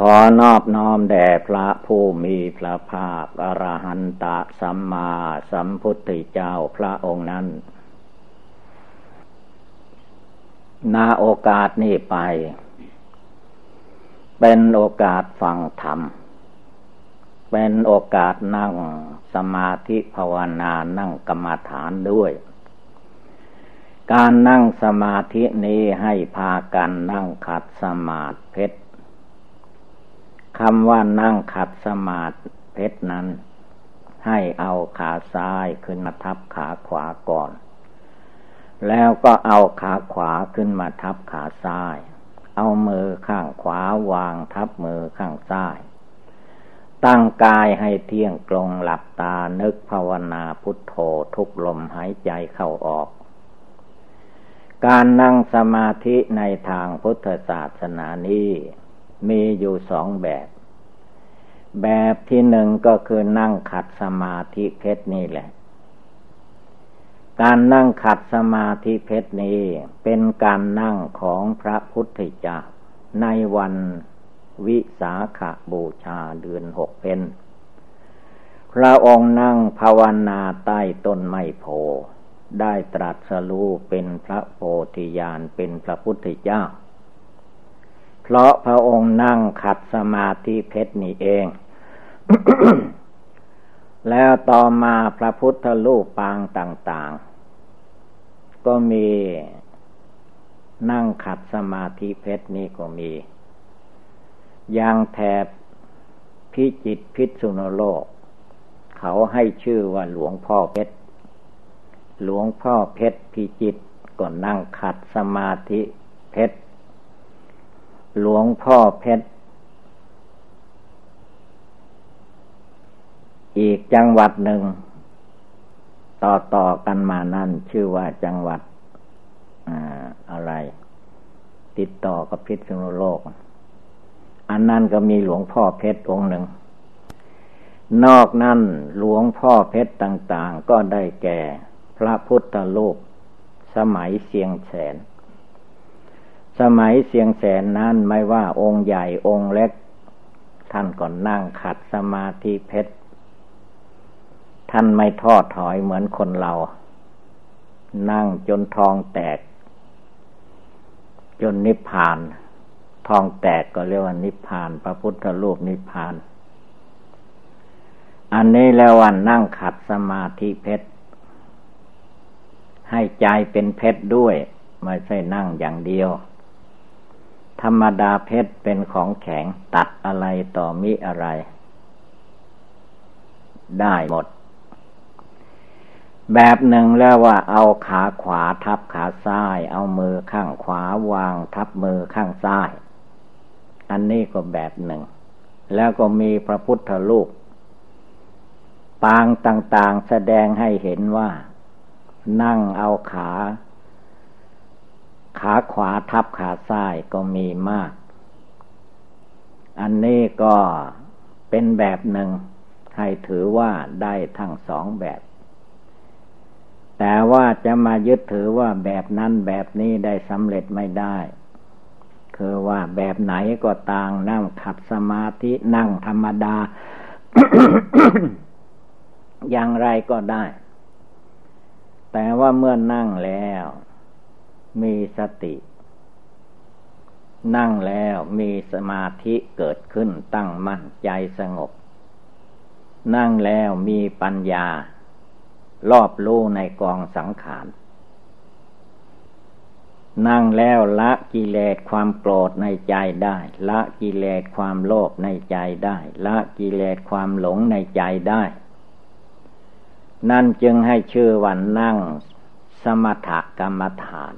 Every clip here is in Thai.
ขอนอบน้อมแด่พระผู้มีพระภาคอรหันตะสัมมาสัมพุทธเจ้าพระองค์นั้นนาโอกาสนี้ไป เป็นโอกาสฟังธรรม เป็นโอกาสนั่งสมาธิภาวนานั่งกรรมฐานด้วย การนั่งสมาธินี้ให้พากันนั่งขัดสมาธิเพชร คำว่านั่งขัดสมาธิเพชรนั้น ให้เอาขาซ้ายขึ้นมาทับขาขวาก่อน แล้วก็เอาขาขวาขึ้นมาทับขาซ้าย เอามือข้างขวาวางทับมือข้างซ้าย ตั้งกายให้เที่ยงตรงหลับตานึกภาวนาพุทโธทุกลมหายใจเข้าออกการนั่งสมาธิในทางพุทธศาสนานี้ มีอยู่สองแบบ แบบที่หนึ่งก็คือนั่งขัดสมาธิเพชรนี่แหละ การนั่งขัดสมาธิเพชรนี้เป็นการนั่งของพระพุทธเจ้าในวันวิสาขบูชาเดือนหกเพนพระองค์นั่งภาวนาใต้ต้นไม้โพได้ตรัสรู้เป็นพระโพธิญาณเป็นพระพุทธเจ้า เพราะพระองค์นั่งขัดสมาธิเพชรนี่เอง แล้วต่อมาพระพุทธรูปปางต่าง ๆ ก็มีนั่งขัดสมาธิเพชรนี่ก็มี อย่างแถบพิจิตพิษุนโลก เขาให้ชื่อว่าหลวงพ่อเพชร หลวงพ่อเพชรพิจิตก็นั่งขัดสมาธิเพชร หลวงพ่อเพชร อีกจังหวัดหนึ่ง ต่อต่อกันมานั่น ชื่อว่าจังหวัดอะไร ติดต่อกับพิษณุโลก อันนั้นก็มีหลวงพ่อเพชรองค์หนึ่ง นอกนั้นหลวงพ่อเพชรต่าง ๆ ก็ได้แก่ พระพุทธรูปสมัยเสียงแสน สมัยเสียงแสนนั้นไม่ว่าองค์ใหญ่องค์เล็ก ท่านก่อนนั่งขัดสมาธิเพชร ท่านไม่ทอดถอยเหมือนคนเรา นั่งจนทองแตก จนนิพพาน ทองแตกก็เรียกว่านิพพาน พระพุทธรูปนิพพาน อันนี้แล้ววันนั่งขัดสมาธิเพชร ให้ใจเป็นเพชรด้วย ไม่ใช่นั่งอย่างเดียว ธรรมดาเพชรเป็นของแข็งตัดอะไรต่อมิอะไร ได้หมด แบบหนึ่งแล้วว่าเอาขาขวาทับขาซ้าย เอามือข้างขวาวางทับมือข้างซ้าย อันนี้ก็แบบหนึ่ง แล้วก็มีพระพุทธรูปปางต่างๆแสดงให้เห็นว่า นั่งเอาขา ขาขวาทับขาซ้ายก็มีมาก อันนี้ก็เป็นแบบหนึ่ง ให้ถือว่าได้ทั้งสองแบบ แต่ว่าจะมายึดถือว่าแบบนั้นแบบนี้ได้สำเร็จไม่ได้ คือว่าแบบไหนก็ต่างนั่งขัดสมาธินั่งธรรมดา อย่างไรก็ได้ แต่ว่าเมื่อนั่งแล้ว มีสติ นั่งแล้วมีสมาธิเกิดขึ้นตั้งมั่นใจสงบ นั่งแล้วมีปัญญา รอบรู้ในกองสังขารนั่งแล้วละกิเลสความโกรธในใจได้ ละกิเลสความโลภในใจได้ ละกิเลสความหลงในใจได้ นั่นจึงให้ชื่อวันนั่งสมถกรรมฐาน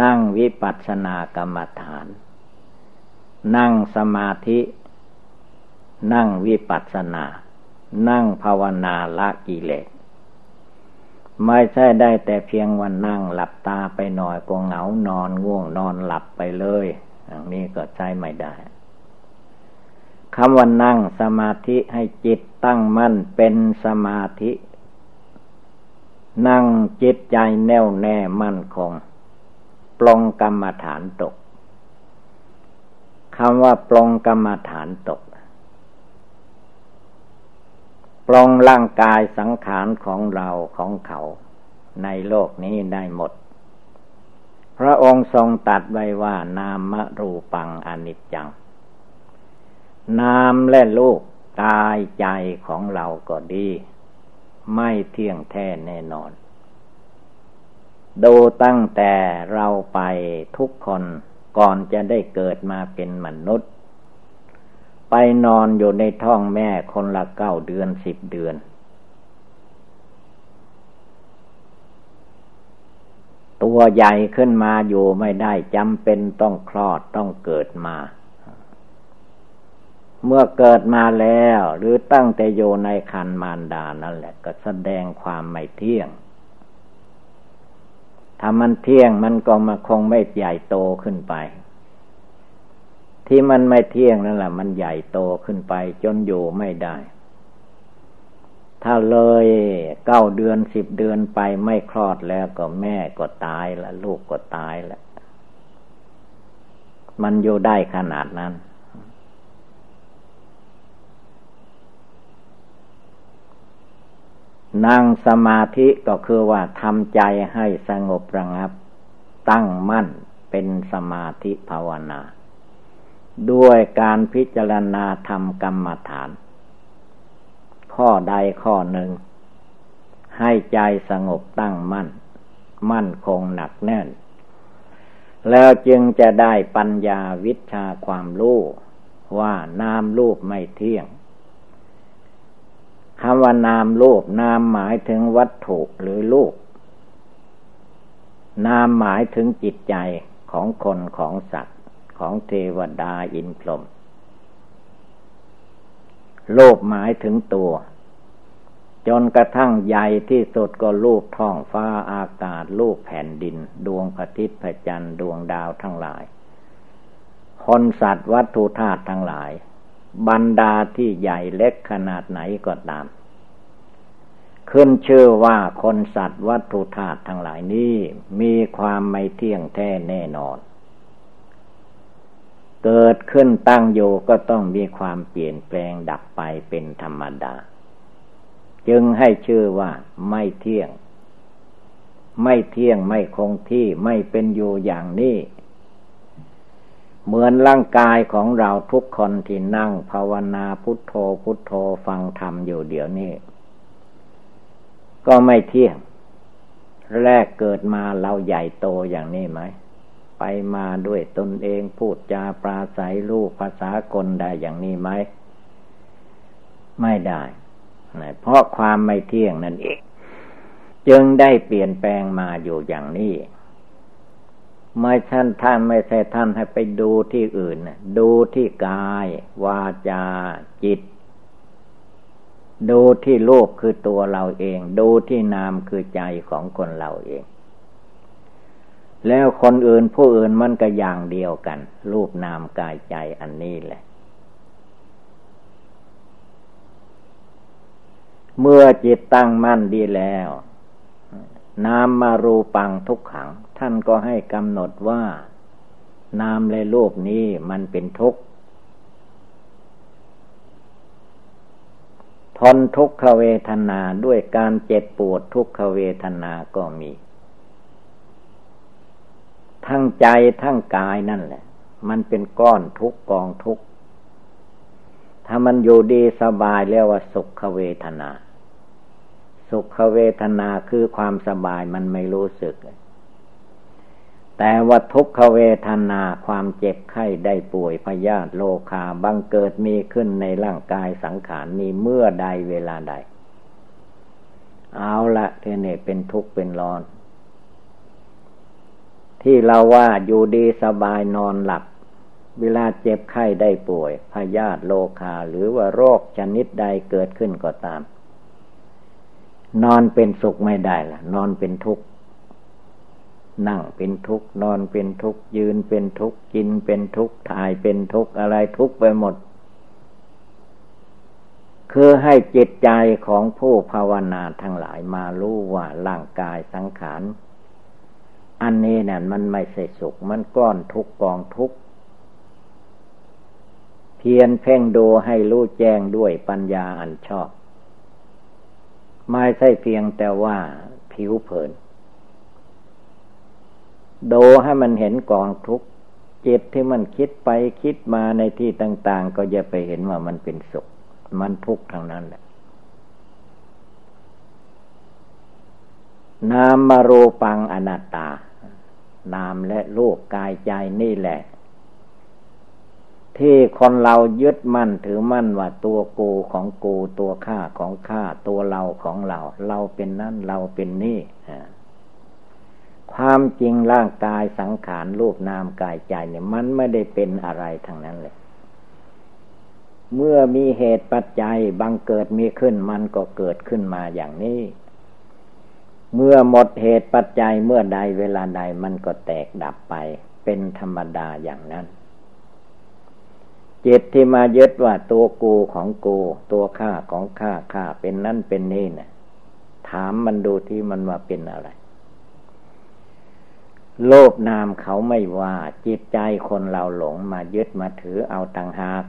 นั่งวิปัสสนากรรมฐาน นั่งสมาธิ นั่งวิปัสสนา นั่งภาวนาละกิเลสไม่ใช่ได้แต่เพียงวันนั่งหลับตาไปหน่อยก็เหงานอนง่วงนอนหลับไปเลยอย่างนี้ก็ใช้ไม่ได้คำว่านั่งสมาธิให้จิตตั้งมั่นเป็นสมาธิ นั่งจิตใจแน่วแน่มั่นคง ปลงกรรมฐานตกคำว่าปลงกรรมฐานตก ปลงร่างกายสังขารของเราของเขา ในโลกนี้ได้หมด พระองค์ทรงตัดไว้ว่านามรูปังอนิจจัง นามและลูกกายใจของเราก็ดี ไม่เที่ยงแท้แน่นอน ดูตั้งแต่เราไปทุกคนก่อนจะได้เกิดมาเป็นมนุษย์ ไปนอนอยู่ในท้องแม่คนละเก้าเดือนสิบเดือน ตัวใหญ่ขึ้นมาอยู่ไม่ได้จำเป็นต้องคลอดต้องเกิดมา เมื่อเกิดมาแล้ว หรือตั้งแต่โยในคันมารดานั่นแหละ ก็แสดงความไม่เที่ยง ถ้ามันเที่ยงมันก็มาคงไม่ใหญ่โตขึ้นไป ที่มันไม่เที่ยงนั่นแหละมันใหญ่โตขึ้นไป จนอยู่ไม่ได้ ถ้าเลยเก้าเดือนสิบเดือนไปไม่คลอดแล้วก็แม่ก็ตายแล้วลูกก็ตายแล้วมันอยู่ได้ขนาดนั้น นั่งสมาธิก็คือว่าทำใจให้สงบระงับ ตั้งมั่นเป็นสมาธิภาวนา ด้วยการพิจารณาทำกรรมฐาน ข้อใดข้อหนึ่ง ให้ใจสงบตั้งมั่น มั่นคงหนักแน่น แล้วจึงจะได้ปัญญาวิชาความรู้ว่านามรูปไม่เที่ยง คำว่านามรูปนามหมายถึงวัตถุหรือรูปนามหมายถึงจิตใจของคนของสัตว์ของเทวดาอินพรหมโลกหมายถึงตัว จนกระทั่งใหญ่ที่สุดก็ลูกท้องฟ้าอากาศลูกแผ่นดิน ดวงอาทิตย์พระจันทร์ดวงดาวทั้งหลายคนสัตว์วัตถุธาตุทั้งหลาย บรรดาที่ใหญ่เล็กขนาดไหนก็ตาม ขึ้นชื่อว่าคนสัตว์วัตถุธาตุทั้งหลายนี้มีความไม่เที่ยงแท้แน่นอน เกิดขึ้นตั้งอยู่ก็ต้องมีความเปลี่ยนแปลงดับไปเป็นธรรมดา จึงให้ชื่อว่าไม่เที่ยง ไม่เที่ยงไม่คงที่ไม่เป็นอยู่อย่างนี้ เหมือนร่างกายของเราทุกคนที่นั่งภาวนาพุทโธพุทโธฟังธรรมอยู่เดี๋ยวนี้ ก็ไม่เที่ยง แรกเกิดมาเราใหญ่โตอย่างนี้ไหม ไปมาด้วยตนเองพูดจาปราศัยรูปภาษากลได้อย่างนี้ไหม ไม่ได้ เพราะความไม่เที่ยงนั่นเอง จึงได้เปลี่ยนแปลงมาอยู่อย่างนี้ ไม่ท่านท่านไม่ใช่ท่านให้ไปดูที่อื่น ดูที่กาย วาจา จิต ดูที่โลกคือตัวเราเอง ดูที่นามคือใจของคนเราเอง แล้วคนอื่นผู้อื่นมันก็อย่างเดียวกัน รูปนามกายใจอันนี้แหละ เมื่อจิตตั้งมั่นดีแล้ว นามมารูปังทุกขัง ท่านก็ให้กำหนดว่า นามและรูปนี้มันเป็นทุกข์ทนทุกขเวทนาด้วยการเจ็บปวดทุกขเวทนาก็มี ทั้งใจทั้งกายนั่นแหละ มันเป็นก้อนทุกกองทุกถ้ามันอยู่ดีสบายเรียกว่าสุขเวทนา สุขเวทนาคือความสบายมันไม่รู้สึก แต่ว่าทุกขเวทนาความเจ็บไข้ได้ป่วยพยาธิโลคาบังเกิดมีขึ้นในร่างกายสังขารนี้เมื่อใดเวลาใด เอาละเทเนเป็นทุกข์เป็นร้อน ที่เราว่าอยู่ดีสบายนอนหลับ เวลาเจ็บไข้ได้ป่วยพยาธิโลคาหรือว่าโรคชนิดใดเกิดขึ้นก็ตาม นอนเป็นสุขไม่ได้ละนอนเป็นทุกข์ นั่งเป็นทุกข์นอนเป็นทุกข์ยืนเป็นทุกข์กินเป็นทุกข์ถ่ายเป็นทุกข์อะไรทุกข์ไปหมด คือให้จิตใจของผู้ภาวนาทั้งหลายมารู้ว่าร่างกายสังขารอันนี้เนี่ยมันไม่ใช่สุข มันก้อนทุกกองทุกเพียนเพ่งดูให้รู้แจ้งด้วยปัญญาอันชอบ ไม่ใช่เพียงแต่ว่าผิวเผิน ดูให้มันเห็นกองทุกจิตที่มันคิดไปคิดมาในที่ต่าง ๆ ก็อย่าไปเห็นว่ามันเป็นสุข มันทุกข์ทางนั้นแหละ นามมารูปังอนัตตา นามและรูปกายใจนี่แหละ ที่คนเรายึดมั่นถือมั่นว่าตัวกูของกูตัวข้าของข้าตัวเราของเรา เราเป็นนั่นเราเป็นนี่ ความจริงร่างกายสังขารรูปนามกายใจเนี่ย มันไม่ได้เป็นอะไรทั้งนั้นเลยเมื่อมีเหตุปัจจัยบังเกิดมีขึ้นมันก็เกิดขึ้นมาอย่างนี้ เมื่อหมดเหตุปัจจัยเมื่อใดเวลาใดมันก็แตกดับไป เป็นธรรมดาอย่างนั้น จิตที่มายึดว่าตัวกูของกูตัวข้าของข้าข้าเป็นนั่นเป็นนี่เนะ่ยถามมันดูที่มันว่าเป็นอะไร โลภนามเขาไม่ว่าจิตใจคนเราหลงมายึดมาถือเอาต่างหาก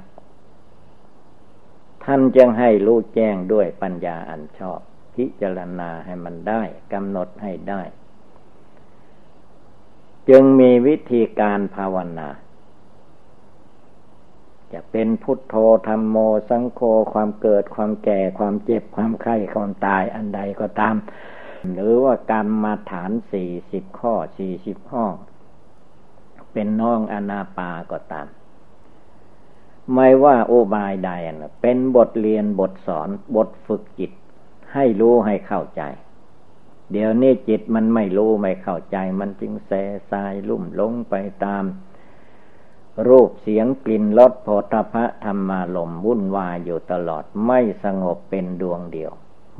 ท่านจึงให้รู้แจ้งด้วยปัญญาอันชอบ พิจารณาให้มันได้กำหนดให้ได้ จึงมีวิธีการภาวนาจะเป็นพุทโธธรรมโมสังโฆความเกิดความแก่ความเจ็บความไข้ความตายอันใดก็ตาม หรือว่ากรรมมาฐานสี่สิบข้อสี่สิบห้อ เป็นน้องอนาปาก็ตาม ไม่ว่าโอบายใดเป็นบทเรียนบทสอนบทฝึกจิต ให้รู้ให้เข้าใจ เดี๋ยวนี้จิตมันไม่รู้ไม่เข้าใจ มันจึงแสสายลุ่มลงไปตาม รูปเสียงกลิ่นรสโผฏฐะธรรมารมวุ่นวายอยู่ตลอดไม่สงบเป็นดวงเดียว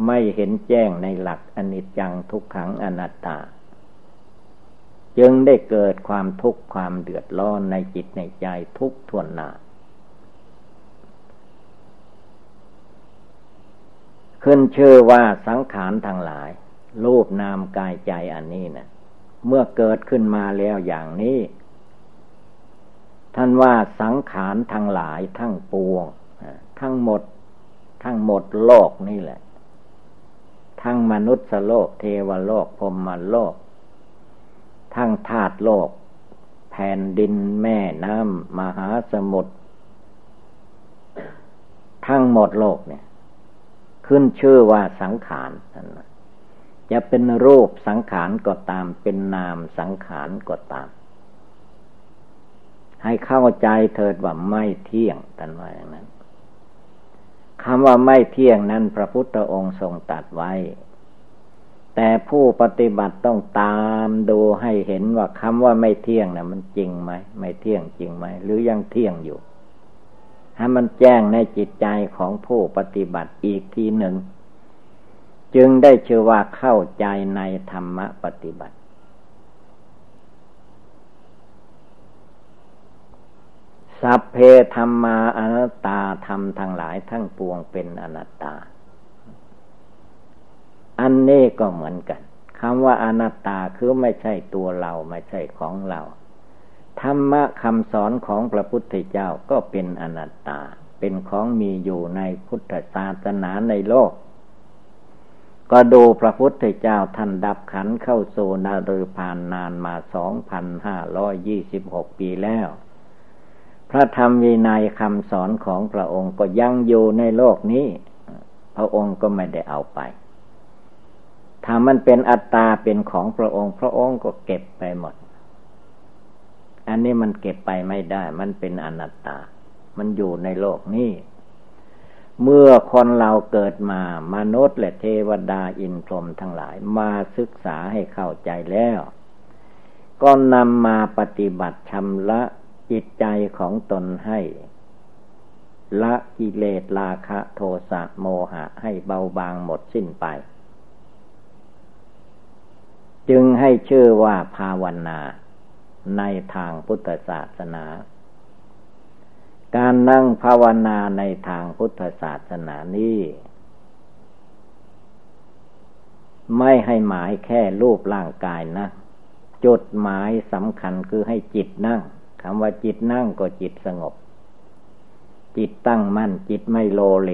ไม่เห็นแจ้งในหลักอนิจจังทุกขังอนัตตา จึงได้เกิดความทุกข์ความเดือดร้อนในจิตในใจทุกทวนหนาขึ้นเชื่อว่าสังขารทั้งหลาย รูปนามกายใจอันนี้นะเมื่อเกิดขึ้นมาแล้วอย่างนี้ ท่านว่าสังขารทั้งหลายทั้งปวง ทั้งหมด ทั้งหมดโลกนี่แหละ ทั้งมนุษย์โลก เทวโลกพรมโลก ทั้งธาตุโลก แผ่นดินแม่น้ำมหาสมุทรทั้งหมดโลกเนี่ย ขึ้นชื่อว่าสังขารจะเป็นรูปสังขารก็ตาม เป็นนามสังขารก็ตาม ให้เข้าใจเถิดว่าไม่เที่ยงตันว่าอย่างนั้น คำว่าไม่เที่ยงนั้นพระพุทธองค์ทรงตัดไว้ แต่ผู้ปฏิบัติต้องตามดูให้เห็นว่าคำว่าไม่เที่ยงนะมันจริงไหมไม่เที่ยงจริงไหมหรือยังเที่ยงอยู่ให้มันแจ้งในจิตใจของผู้ปฏิบัติอีกทีหนึ่ง จึงได้ชื่อว่าเข้าใจในธรรมปฏิบัติ สัพเพธรรมาอนัตตาธรรมทั้งหลายทั้งปวงเป็นอนัตตา อันนี้ก็เหมือนกันคำว่าอนัตตาคือไม่ใช่ตัวเราไม่ใช่ของเรา ธรรมะคำสอนของพระพุทธเจ้าก็เป็นอนัตตา เป็นของมีอยู่ในพุทธศาสนาในโลก ก็ดูพระพุทธเจ้าท่านดับขันเข้าโซนาฤพานนานมาสองพันห้าร้อยยี่สิบหกปีแล้ว พระธรรมวินัยคำสอนของพระองค์ก็ยังอยู่ในโลกนี้ พระองค์ก็ไม่ได้เอาไป ถ้ามันเป็นอัตตาเป็นของพระองค์ พระองค์ก็เก็บไปหมด อันนี้มันเก็บไปไม่ได้ มันเป็นอนัตตา มันอยู่ในโลกนี้ เมื่อคนเราเกิดมามนุษย์และเทวดาอินพรหมทั้งหลาย มาศึกษาให้เข้าใจแล้ว ก็นำมาปฏิบัติชำระ จิตใจของตนให้ ละกิเลสราคะโทสะโมหะให้เบาบางหมดสิ้นไป จึงให้ชื่อว่าภาวนาในทางพุทธศาสนา การนั่งภาวนาในทางพุทธศาสนานี้ไม่ให้หมายแค่รูปร่างกายนะ จุดหมายสำคัญคือให้จิตนั่ง คำว่าจิตนั่งก็จิตสงบ จิตตั้งมั่น จิตไม่โลเล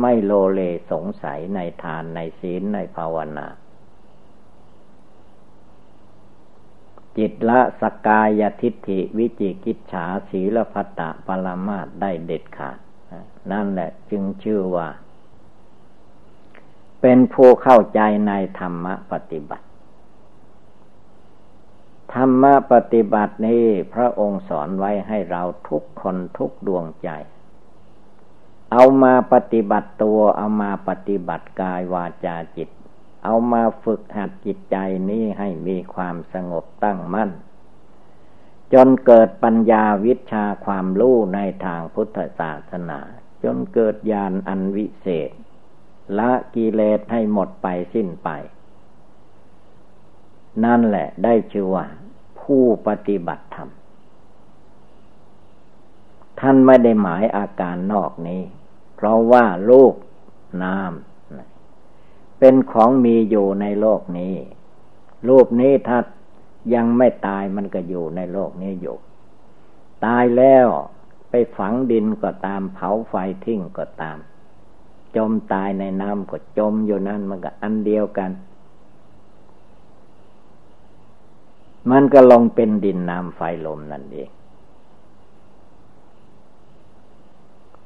ไม่โลเลสงสัยในทานในศีลในภาวนา จิตละสกายทิฏฐิวิจิกิจฉาศีลพัตตปรมาตได้เด็ดขาด นั่นแหละจึงชื่อว่า เป็นผู้เข้าใจในธรรมปฏิบัติ ธรรมปฏิบัตินี้พระองค์สอนไว้ให้เราทุกคนทุกดวงใจ เอามาปฏิบัติตัว เอามาปฏิบัติกายวาจาจิต เอามาฝึกหัดจิตใจนี้ให้มีความสงบตั้งมั่น จนเกิดปัญญาวิชาความรู้ในทางพุทธศาสนา จนเกิดญาณอันวิเศษ ละกิเลสให้หมดไปสิ้นไป นั่นแหละได้ชื่อว่า ผู้ปฏิบัติธรรม ท่านไม่ได้หมายอาการนอกนี้ เพราะว่าโลกนาม เป็นของมีอยู่ในโลกนี้รูปนี้ถ้ายังไม่ตายมันก็อยู่ในโลกนี้อยู่ ตายแล้วไปฝังดินก็ตามเผาไฟทิ้งก็ตาม จมตายในน้ำก็จมอยู่นั่นมันก็อันเดียวกัน มันก็ลงเป็นดินน้ำไฟลมนั่นเอง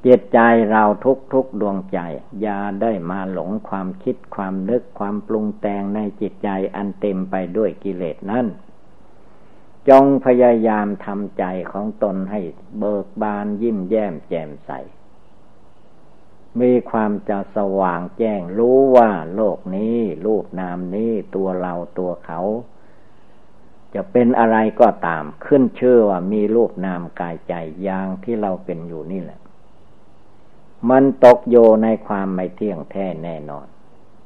จิตใจเราทุกทุกดวงใจ อย่าได้มาหลงความคิดความนึกความปรุงแต่งในจิตใจอันเต็มไปด้วยกิเลสนั้นจงพยายามทำใจของตนให้เบิกบานยิ้มแย้มแจ่มใส มีความจะสว่างแจ้งรู้ว่าโลกนี้ รูปนามนี้ตัวเราตัวเขา จะเป็นอะไรก็ตาม ขึ้นเชื่อว่ามีรูปนามกายใจอย่างที่เราเป็นอยู่นี่แหละ มันตกโยในความไม่เที่ยงแท้แน่นอน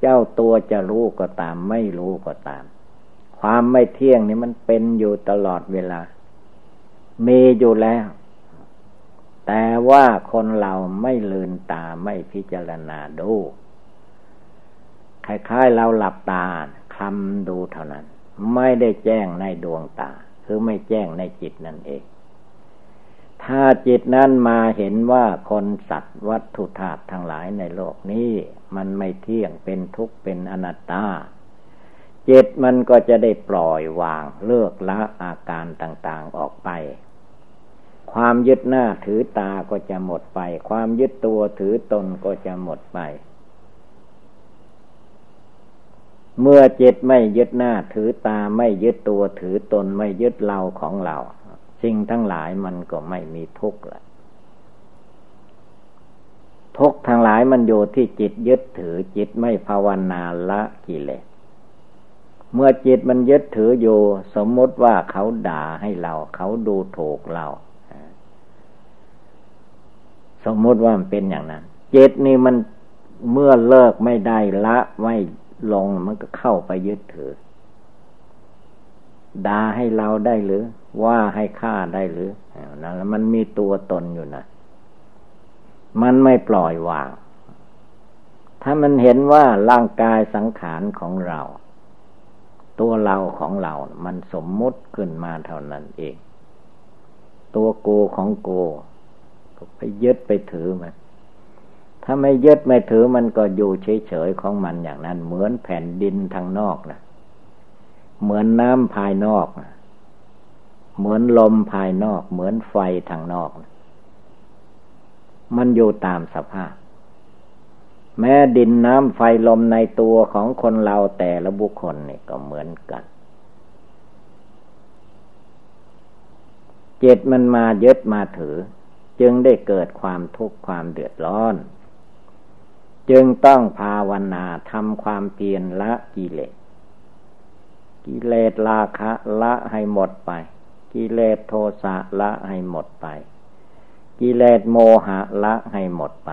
เจ้าตัวจะรู้ก็ตาม ไม่รู้ก็ตาม ความไม่เที่ยงนี่มันเป็นอยู่ตลอดเวลา มีอยู่แล้ว แต่ว่าคนเราไม่ลืนตาไม่พิจารณาดูคล้ายๆเราหลับตาคลำดูเท่านั้น ไม่ได้แจ้งในดวงตา คือไม่แจ้งในจิตนั่นเอง ถ้าจิตนั้นมาเห็นว่าคนสัตว์วัตถุธาตุทั้งหลายในโลกนี้ มันไม่เที่ยงเป็นทุกข์เป็นอนัตตาจิตมันก็จะได้ปล่อยวางเลิกละอาการต่างๆออกไป ความยึดหน้าถือตาก็จะหมดไป ความยึดตัวถือตนก็จะหมดไป เมื่อจิตไม่ยึดหน้าถือตาไม่ยึดตัวถือตนไม่ยึดเราของเรา สิ่งทั้งหลายมันก็ไม่มีทุกข์ละทุกทั้งหลายมันอยู่ที่จิตยึดถือจิตไม่ภาวนาละกิเลสเมื่อจิตมันยึดถืออยู่ สมมติว่าเขาด่าให้เรา เขาดูถูกเรา สมมติว่ามันเป็นอย่างนั้นจิตนี่มันเมื่อเลิกไม่ได้ละไม่ ลงมันก็เข้าไปยึดถือด่าให้เราได้หรือ ว่าให้ฆ่าได้หรือนั่นแล้วมันมีตัวตนอยู่นะมันไม่ปล่อยวาง ถ้ามันเห็นว่าร่างกายสังขารของเรา ตัวเราของเรา มันสมมุติขึ้นมาเท่านั้นเอง ตัวโกของโกไปยึดไปถือมัน ถ้าไม่ยึดไม่ถือมันก็อยู่เฉยๆของมันอย่างนั้น เหมือนแผ่นดินทางนอกนะเหมือนน้ำภายนอกเหมือนลมภายนอก เหมือนไฟทางนอกมันอยู่ตามสภาพ แม้ดินน้ำไฟลมในตัวของคนเราแต่ละบุคคลนี่ก็เหมือนกันเจตมันมายึดมาถือ จึงได้เกิดความทุกข์ความเดือดร้อน จึงต้องภาวนาทำความเพียรละกิเลส กิเลสราคะละให้หมดไป กิเลสโทสะละให้หมดไป กิเลสโมหะละให้หมดไป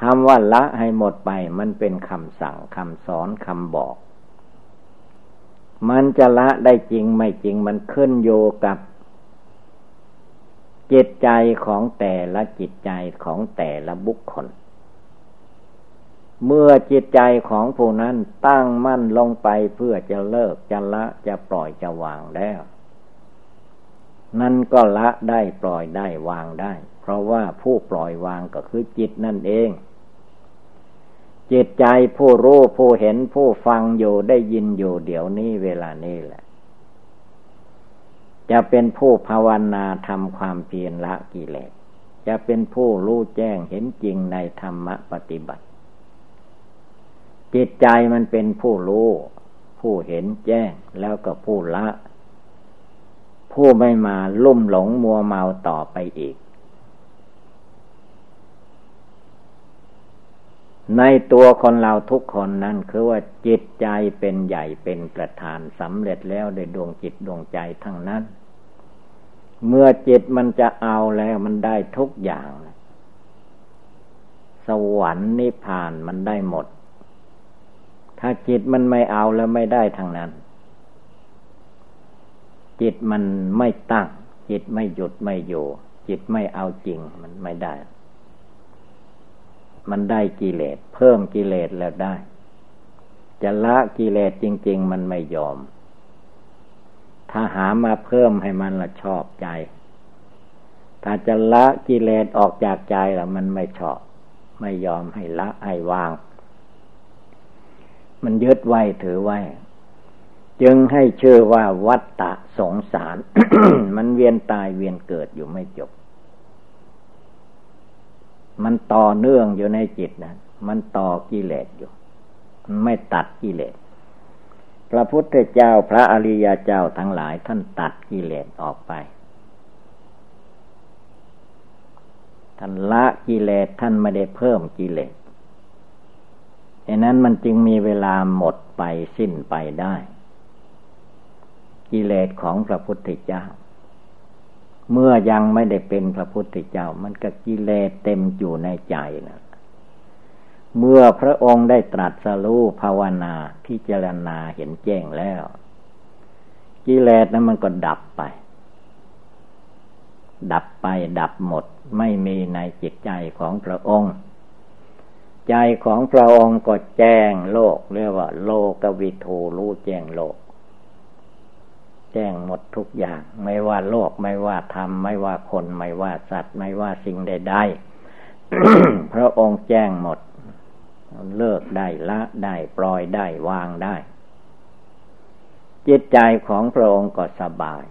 คำว่าละให้หมดไป มันเป็นคำสั่งคำสอนคำบอก มันจะละได้จริงไม่จริงมันขึ้นโยกับจิตใจของแต่ละจิตใจของแต่ละบุคคล เมื่อจิตใจของผู้นั้นตั้งมั่นลงไปเพื่อจะเลิกจะละจะปล่อยจะวางแล้ว นั่นก็ละได้ปล่อยได้วางได้ เพราะว่าผู้ปล่อยวางก็คือจิตนั่นเอง จิตใจผู้รู้ผู้เห็นผู้ฟังอยู่ได้ยินอยู่เดี๋ยวนี้เวลานี้แหละ จะเป็นผู้ภาวนาทำความเพียรละกิเลสจะเป็นผู้รู้แจ้งเห็นจริงในธรรมปฏิบัติ จิตใจมันเป็นผู้รู้ผู้เห็นแจ้งแล้วก็ผู้ละ ผู้ไม่มาลุ่มหลงมัวเมาต่อไปอีก ในตัวคนเราทุกคนนั้นคือว่าจิตใจเป็นใหญ่เป็นประธานสำเร็จแล้วโดยดวงจิตดวงใจทั้งนั้น เมื่อจิตมันจะเอาแล้วมันได้ทุกอย่าง สวรรค์นิพพานมันได้หมด ถ้าจิตมันไม่เอาแล้วไม่ได้ทางนั้น จิตมันไม่ตั้ง จิตไม่หยุดไม่อยู่ จิตไม่เอาจริงมันไม่ได้ มันได้กิเลสเพิ่มกิเลสแล้วได้ จะละกิเลสจริง ๆ มันไม่ยอม ถ้าหามาเพิ่มให้มันละชอบใจ ถ้าจะละกิเลสออกจากใจแล้วมันไม่ชอบ ไม่ยอมให้ละให้วาง มันยึดไว้ถือไว้ จึงให้เชื่อว่าวัตตะสงสาร มันเวียนตายเวียนเกิดอยู่ไม่จบ มันต่อเนื่องอยู่ในจิตนะมันต่อกิเลสอยู่ ไม่ตัดกิเลสพระพุทธเจ้าพระอริยเจ้าทั้งหลายท่านตัดกิเลสออกไปท่านละกิเลสท่านไม่ได้เพิ่มกิเลส ดังนั้นมันจึงมีเวลาหมดไปสิ้นไปได้ กิเลสของพระพุทธเจ้า เมื่อยังไม่ได้เป็นพระพุทธเจ้า มันก็กิเลสเต็มอยู่ในใจนะเมื่อพระองค์ได้ตรัสรู้ภาวนาพิจารณาเห็นแจ้งแล้ว กิเลสนั้นมันก็ดับไป ดับไปดับหมดไม่มีในจิตใจของพระองค์ ใจของพระองค์ก็แจ้งโลกเรียกว่า โลกวิทูรู้แจ้งโลก แจ้งหมดทุกอย่าง ไม่ว่าโลกไม่ว่าธรรมไม่ว่าคนไม่ว่าสัตว์ ไม่ว่าสิ่งใดๆพระองค์แจ้งหมด เลิกได้ละได้ปล่อยได้วางได้ จิตใจของพระองค์ก็สบาย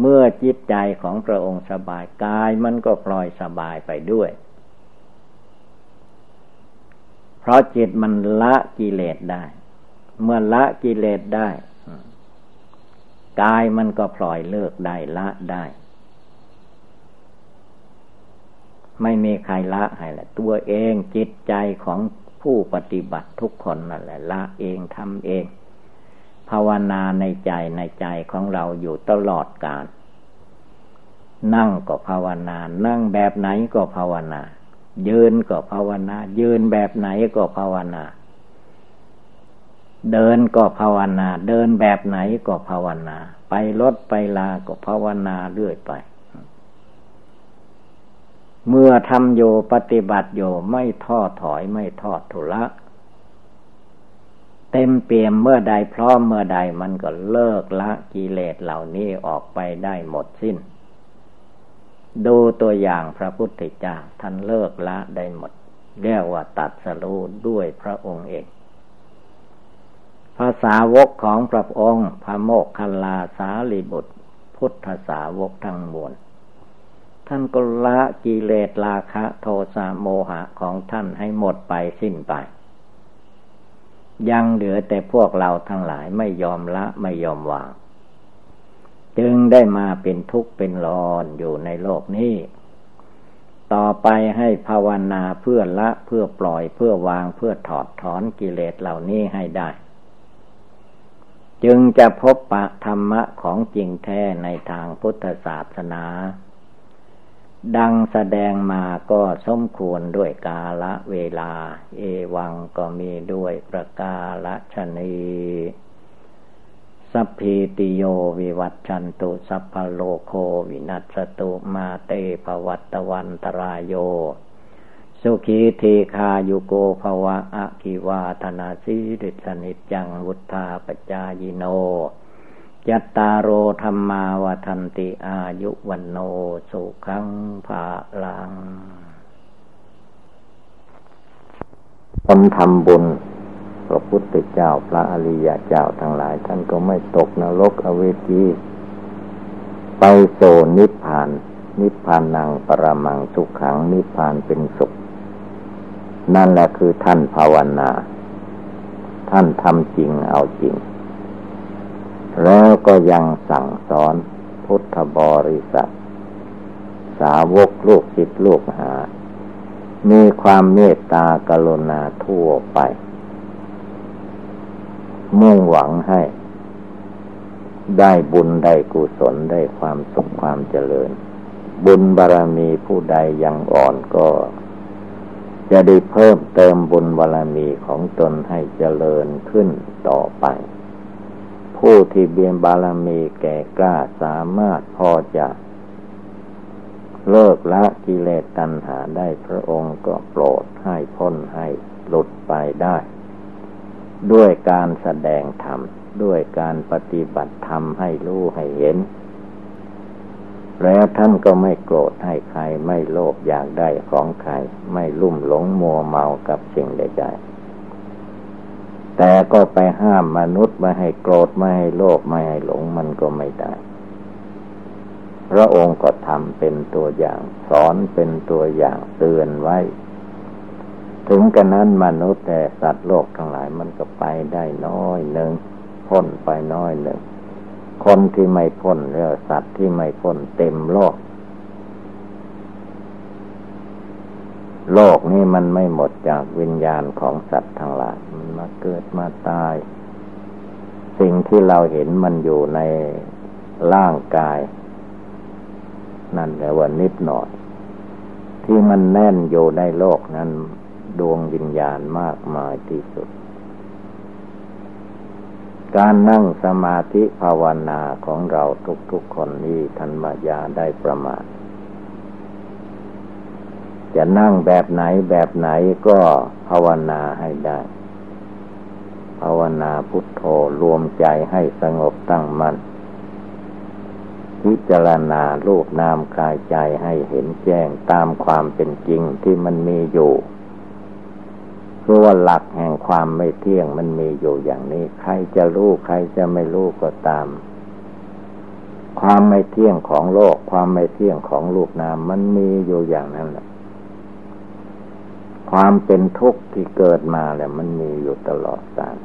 เมื่อจิตใจของพระองค์สบายกายมันก็ปล่อยสบายไปด้วย เพราะจิตมันละกิเลสได้ เมื่อละกิเลสได้กายมันก็ปล่อยเลิกได้ละได้ ไม่มีใครละให้แหละ ตัวเองจิตใจของผู้ปฏิบัติทุกคนนั่นแหละ ละเองทำเอง ภาวนาในใจในใจของเราอยู่ตลอดกาลนั่งก็ภาวนา นั่งแบบไหนก็ภาวนา ยืนก็ภาวนา ยืนแบบไหนก็ภาวนา เดินก็ภาวนา เดินแบบไหนก็ภาวนา ไปรถไปลาก็ภาวนาเรื่อยไป เมื่อทำโยปฏิบัติโยไม่ท้อถอยไม่ทอดทุละเต็มเปี่ยมเมื่อใดพร้อมเมื่อใดมันก็เลิกละกิเลสเหล่านี้ออกไปได้หมดสิ้น ดูตัวอย่างพระพุทธเจ้าท่านเลิกละได้หมด เรียกว่าตัดสรู้ด้วยพระองค์เองภาษาวกของพระองค์พระโมกขัลลาสาลีบุตร พุทธสาวกทั้งมวลท่านก็ละกิเลสราคะโทสะโมหะของท่านให้หมดไปสิ้นไป ยังเหลือแต่พวกเราทั้งหลายไม่ยอมละไม่ยอมวาง จึงได้มาเป็นทุกข์เป็นร้อนอยู่ในโลกนี้ ต่อไปให้ภาวนาเพื่อละเพื่อปล่อยเพื่อวางเพื่อถอดถอนกิเลสเหล่านี้ให้ได้ จึงจะพบปะธรรมะของจริงแท้ในทางพุทธศาสนา ดังแสดงมาก็สมควรด้วยกาละเวลา เอวังก็มีด้วยประกาละชนี สัพพิติโยวิวัตชันตุสัพพโลโควินัสตุมาเตภวัตวันตรายโย สุขีเทคายุโกภวะอะกิวาธนาสีดิสนิจังวุธาปจายโนยัตตาโรธรรมาวทันติอายุวันโนสุขังภาลังคนทำบุญ พระพุทธเจ้าพระอริยเจ้าทั้งหลาย ท่านก็ไม่ตกนรกอเวจีไปโซนิพพาน นิพพานังปรมังสุขขังนิพพานเป็นสุข นั่นแหละคือท่านภาวนา ท่านทำจริงเอาจริง แล้วก็ยังสั่งสอนพุทธบริษัท สาวกลูกศิษย์ลูกหา มีความเมตตากรุณาทั่วไป มุ่งหวังให้ ได้บุญได้กุศลได้ความสุขความเจริญ บุญบารรมีผู้ใดยังอ่อนก็ จะได้เพิ่มเติมบุญบารมีของตนให้เจริญขึ้นต่อไป ผู้ที่เบียนบารมีแก่กล้าสามารถพอจะเลิกละกิเลสตัณหาได้พระองค์ก็โปรดให้พ้นให้หลุดไปได้ ด้วยการแสดงธรรม ด้วยการปฏิบัติธรรมให้รู้ให้เห็น แล้วท่านก็ไม่โกรธให้ใครไม่โลภอยากได้ของใคร ไม่ลุ่มหลงมัวเมากับสิ่งใดๆแต่ก็ไปห้ามมนุษย์ไม่ให้โกรธไม่ให้โลภไม่ให้หลงมันก็ไม่ได้พระองค์ก็ทำเป็นตัวอย่าง สอนเป็นตัวอย่างเตือนไว้ ถึงกันนั้นมนุษย์แต่สัตว์โลกทั้งหลายมันก็ไปได้น้อยหนึ่งพ้นไปน้อยหนึ่ง คนที่ไม่พ้นเรือสัตว์ที่ไม่พ้นเต็มโลก โลกนี้มันไม่หมดจากวิญญาณของสัตว์ทั้งหลาย มันมาเกิดมาตาย สิ่งที่เราเห็นมันอยู่ในร่างกาย นั่นแหละว่านิดหน่อย ที่มันแน่นอยู่ในโลกนั้น ดวงวิญญาณมากมายที่สุด การนั่งสมาธิภาวนาของเราทุกๆคนนี้ท่านมายาได้ประมาทจะนั่งแบบไหนแบบไหนก็ภาวนาให้ได้ ภาวนาพุทโธรวมใจให้สงบตั้งมัน่นพิจารณารูปนามกายใจให้เห็นแจ้งตามความเป็นจริงที่มันมีอยู่ ราะว่าหลักแห่งความไม่เที่ยงมันมีอยู่อย่างนี้ ใครจะรู้ใครจะไม่รู้ก็ตาม ความไม่เที่ยงของโลก ความไม่เที่ยงของลูกนามมันมีอยู่อย่างนั้นแหละความเป็นทุกข์ที่เกิดมาแหละมันมีอยู่ตลอดกาล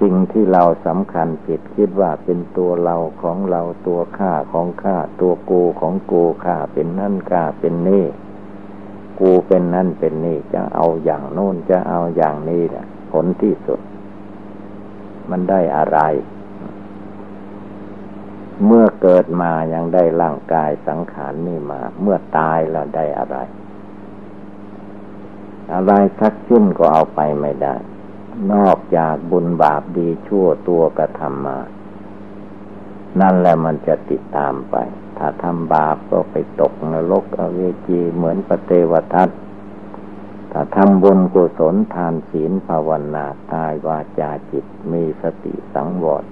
สิ่งที่เราสำคัญผิดคิดว่าเป็นตัวเราของเราตัวข้าของข้าตัวกูของกูข้าเป็นนั่นข้าเป็นนี่ กูเป็นนั่นเป็นนี่จะเอาอย่างโน้นจะเอาอย่างนี้แหละผลที่สุด มันได้อะไร เมื่อเกิดมายังได้ร่างกายสังขารนี่มา เมื่อตายแล้วได้อะไร อะไรทักชิ้นก็เอาไปไม่ได้ นอกจากบุญบาปดีชั่วตัวกระทำมา นั่นแหละมันจะติดตามไป ถ้าทำบาปก็ไปตกนรกอเวจีเหมือนปเทวทัตถ้าทำบุญกุศลทานศีลภาวนาตายวาจาจิตมีสติสังวร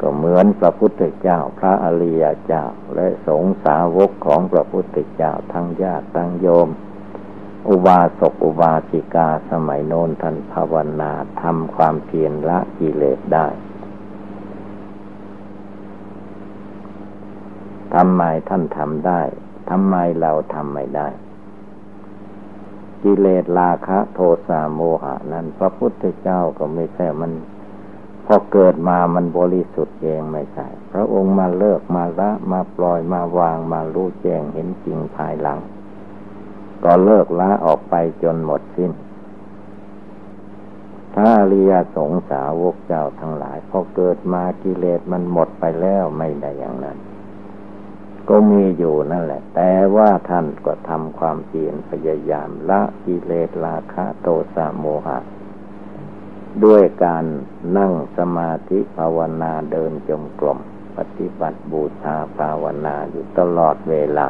ก็เหมือนพระพุทธเจ้าพระอริยเจ้าและสงสาวกของพระพุทธเจ้าทั้งญาติทั้งโยม อุบาสกอุบาสิกาสมัยโน้นท่านภาวนาทำความเพียรละกิเลสได้ ทำไมท่านทำได้ทำไมเราทำไม่ได้ กิเลสราคะโทสะโมหะ นั้นพระพุทธเจ้าก็ไม่ใช่มันพอเกิดมามันบริสุทธิ์เองไม่ใช่ พระองค์มาเลิกมาละมาปล่อยมาวางมารู้แจ้งเห็นจริงภายหลัง ก็เลิกละออกไปจนหมดสิ้นทพระอริยสงสาวกเจ้าทั้งหลายพอเกิดมากิเลสมันหมดไปแล้วไม่ได้อย่างนั้น ก็มีอยู่นั่นแหละ แต่ว่าท่านก็ทำความเพียรพยายามละกิเลสราคะโทสะโมหะ ด้วยการนั่งสมาธิภาวนาเดินจงกรมปฏิบัติบูชาภาวนาอยู่ตลอดเวลา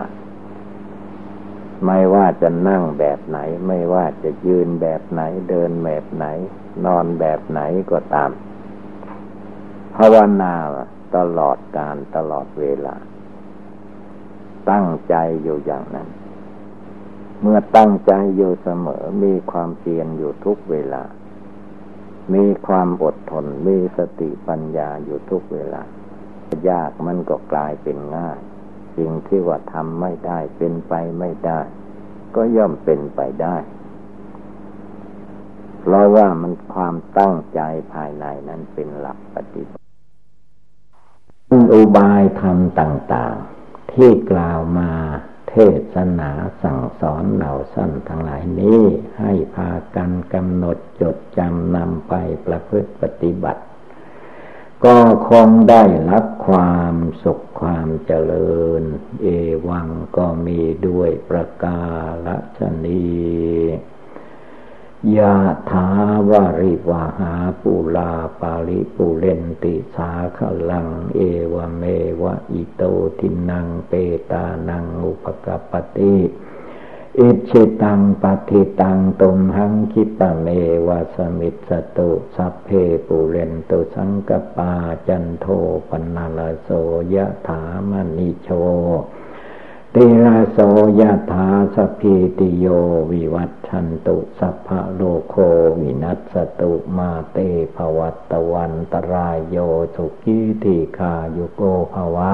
ไม่ว่าจะนั่งแบบไหน ไม่ว่าจะยืนแบบไหนเดินแบบไหน นอนแบบไหนก็ตาม ภาวนาตลอดการตลอดเวลา ตั้งใจอยู่อย่างนั้น เมื่อตั้งใจอยู่เสมอมีความเพียรอยู่ทุกเวลา มีความอดทนมีสติปัญญาอยู่ทุกเวลา ยากมันก็กลายเป็นง่ายสิ่งที่ว่าทำไม่ได้เป็นไปไม่ได้ ก็ย่อมเป็นไปได้ เพราะว่ามันความตั้งใจภายในนั้นเป็นหลักปฏิบัติอุบายธรรมต่าง ๆ ที่กล่าวมาเทศนาสั่งสอนเหล่าสั้นทั้งหลายนี้ ให้พากันกำหนดจดจำนำไปประพฤติปฏิบัติ ก็คงได้รับความสุขความเจริญ เอวังก็มีด้วยประกาศนี ยะถาวาริวาหาปุลาปาลิปุเรนติสาขลัง เอวเมวะอิโตทินังเปตานังอุปกปติอิชิตังปฏิตังตุมหังคิปะเมวาสมิตสตุสัพเพปุเรนตุสังกปาจันโทปนาลโสยะถามณิโชติลาโสยะถาสพีติโยวิวัต ชันตุสัพพะโลโควินัสตุมาเตภวัตวันตรายโยสุขีติคายุโกภวะ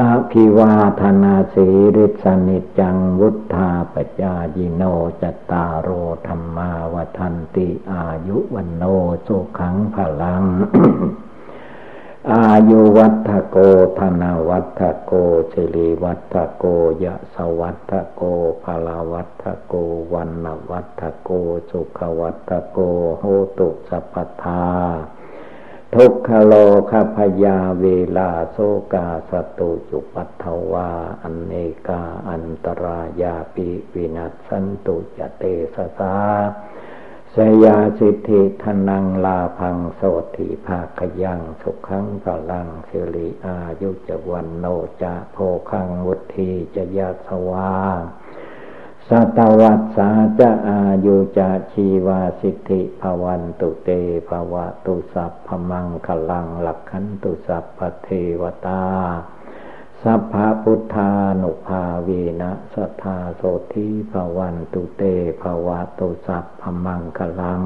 อภิวาธนาสีริสนิจังวุธาปจายิโนจตารโอธรรมาวทันติอายุวันโนสุขังพลัง อายุวัฒโกธนาวัฒโกสิริวัฒโกยะสวัฒโกภลาวัฒโกวันนวัฒโกสุขวัฒโกโหตุสัพพทาทุกขโลคพยาเวลาโซกาสตุจุปัตถวาอันเนกาอันตรายาปิวินัสสันตุจเตสสา สยาสิทธิทนังลาพังโสติภาคยังสุขังพลังสิริอายุจวันโนจะโพคังวุธีจะยาสวาสัตวัตสาจะอายุจะชีวาสิทธิภวันตุเตภวะตุสัพพมังคลังหลักขันตุสัพพเทวตา สัพพะพุทธานุภาเวนะสัทธาโสธิภวันตุเตภวะตุสัพพมังคลัง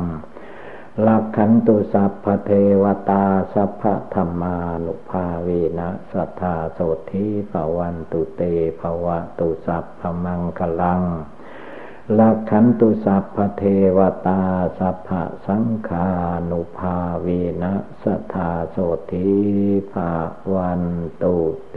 ลักขันตุสัพพเทวตาสัพพธรรมานุภาเวนะสัทธาโสธิภวันตุเตภวะตุสัพพมังคลัง ลักขันตุสัพพเทวตาสัพพสังขานุภาเวนะสทาโสธิภาวันตุเต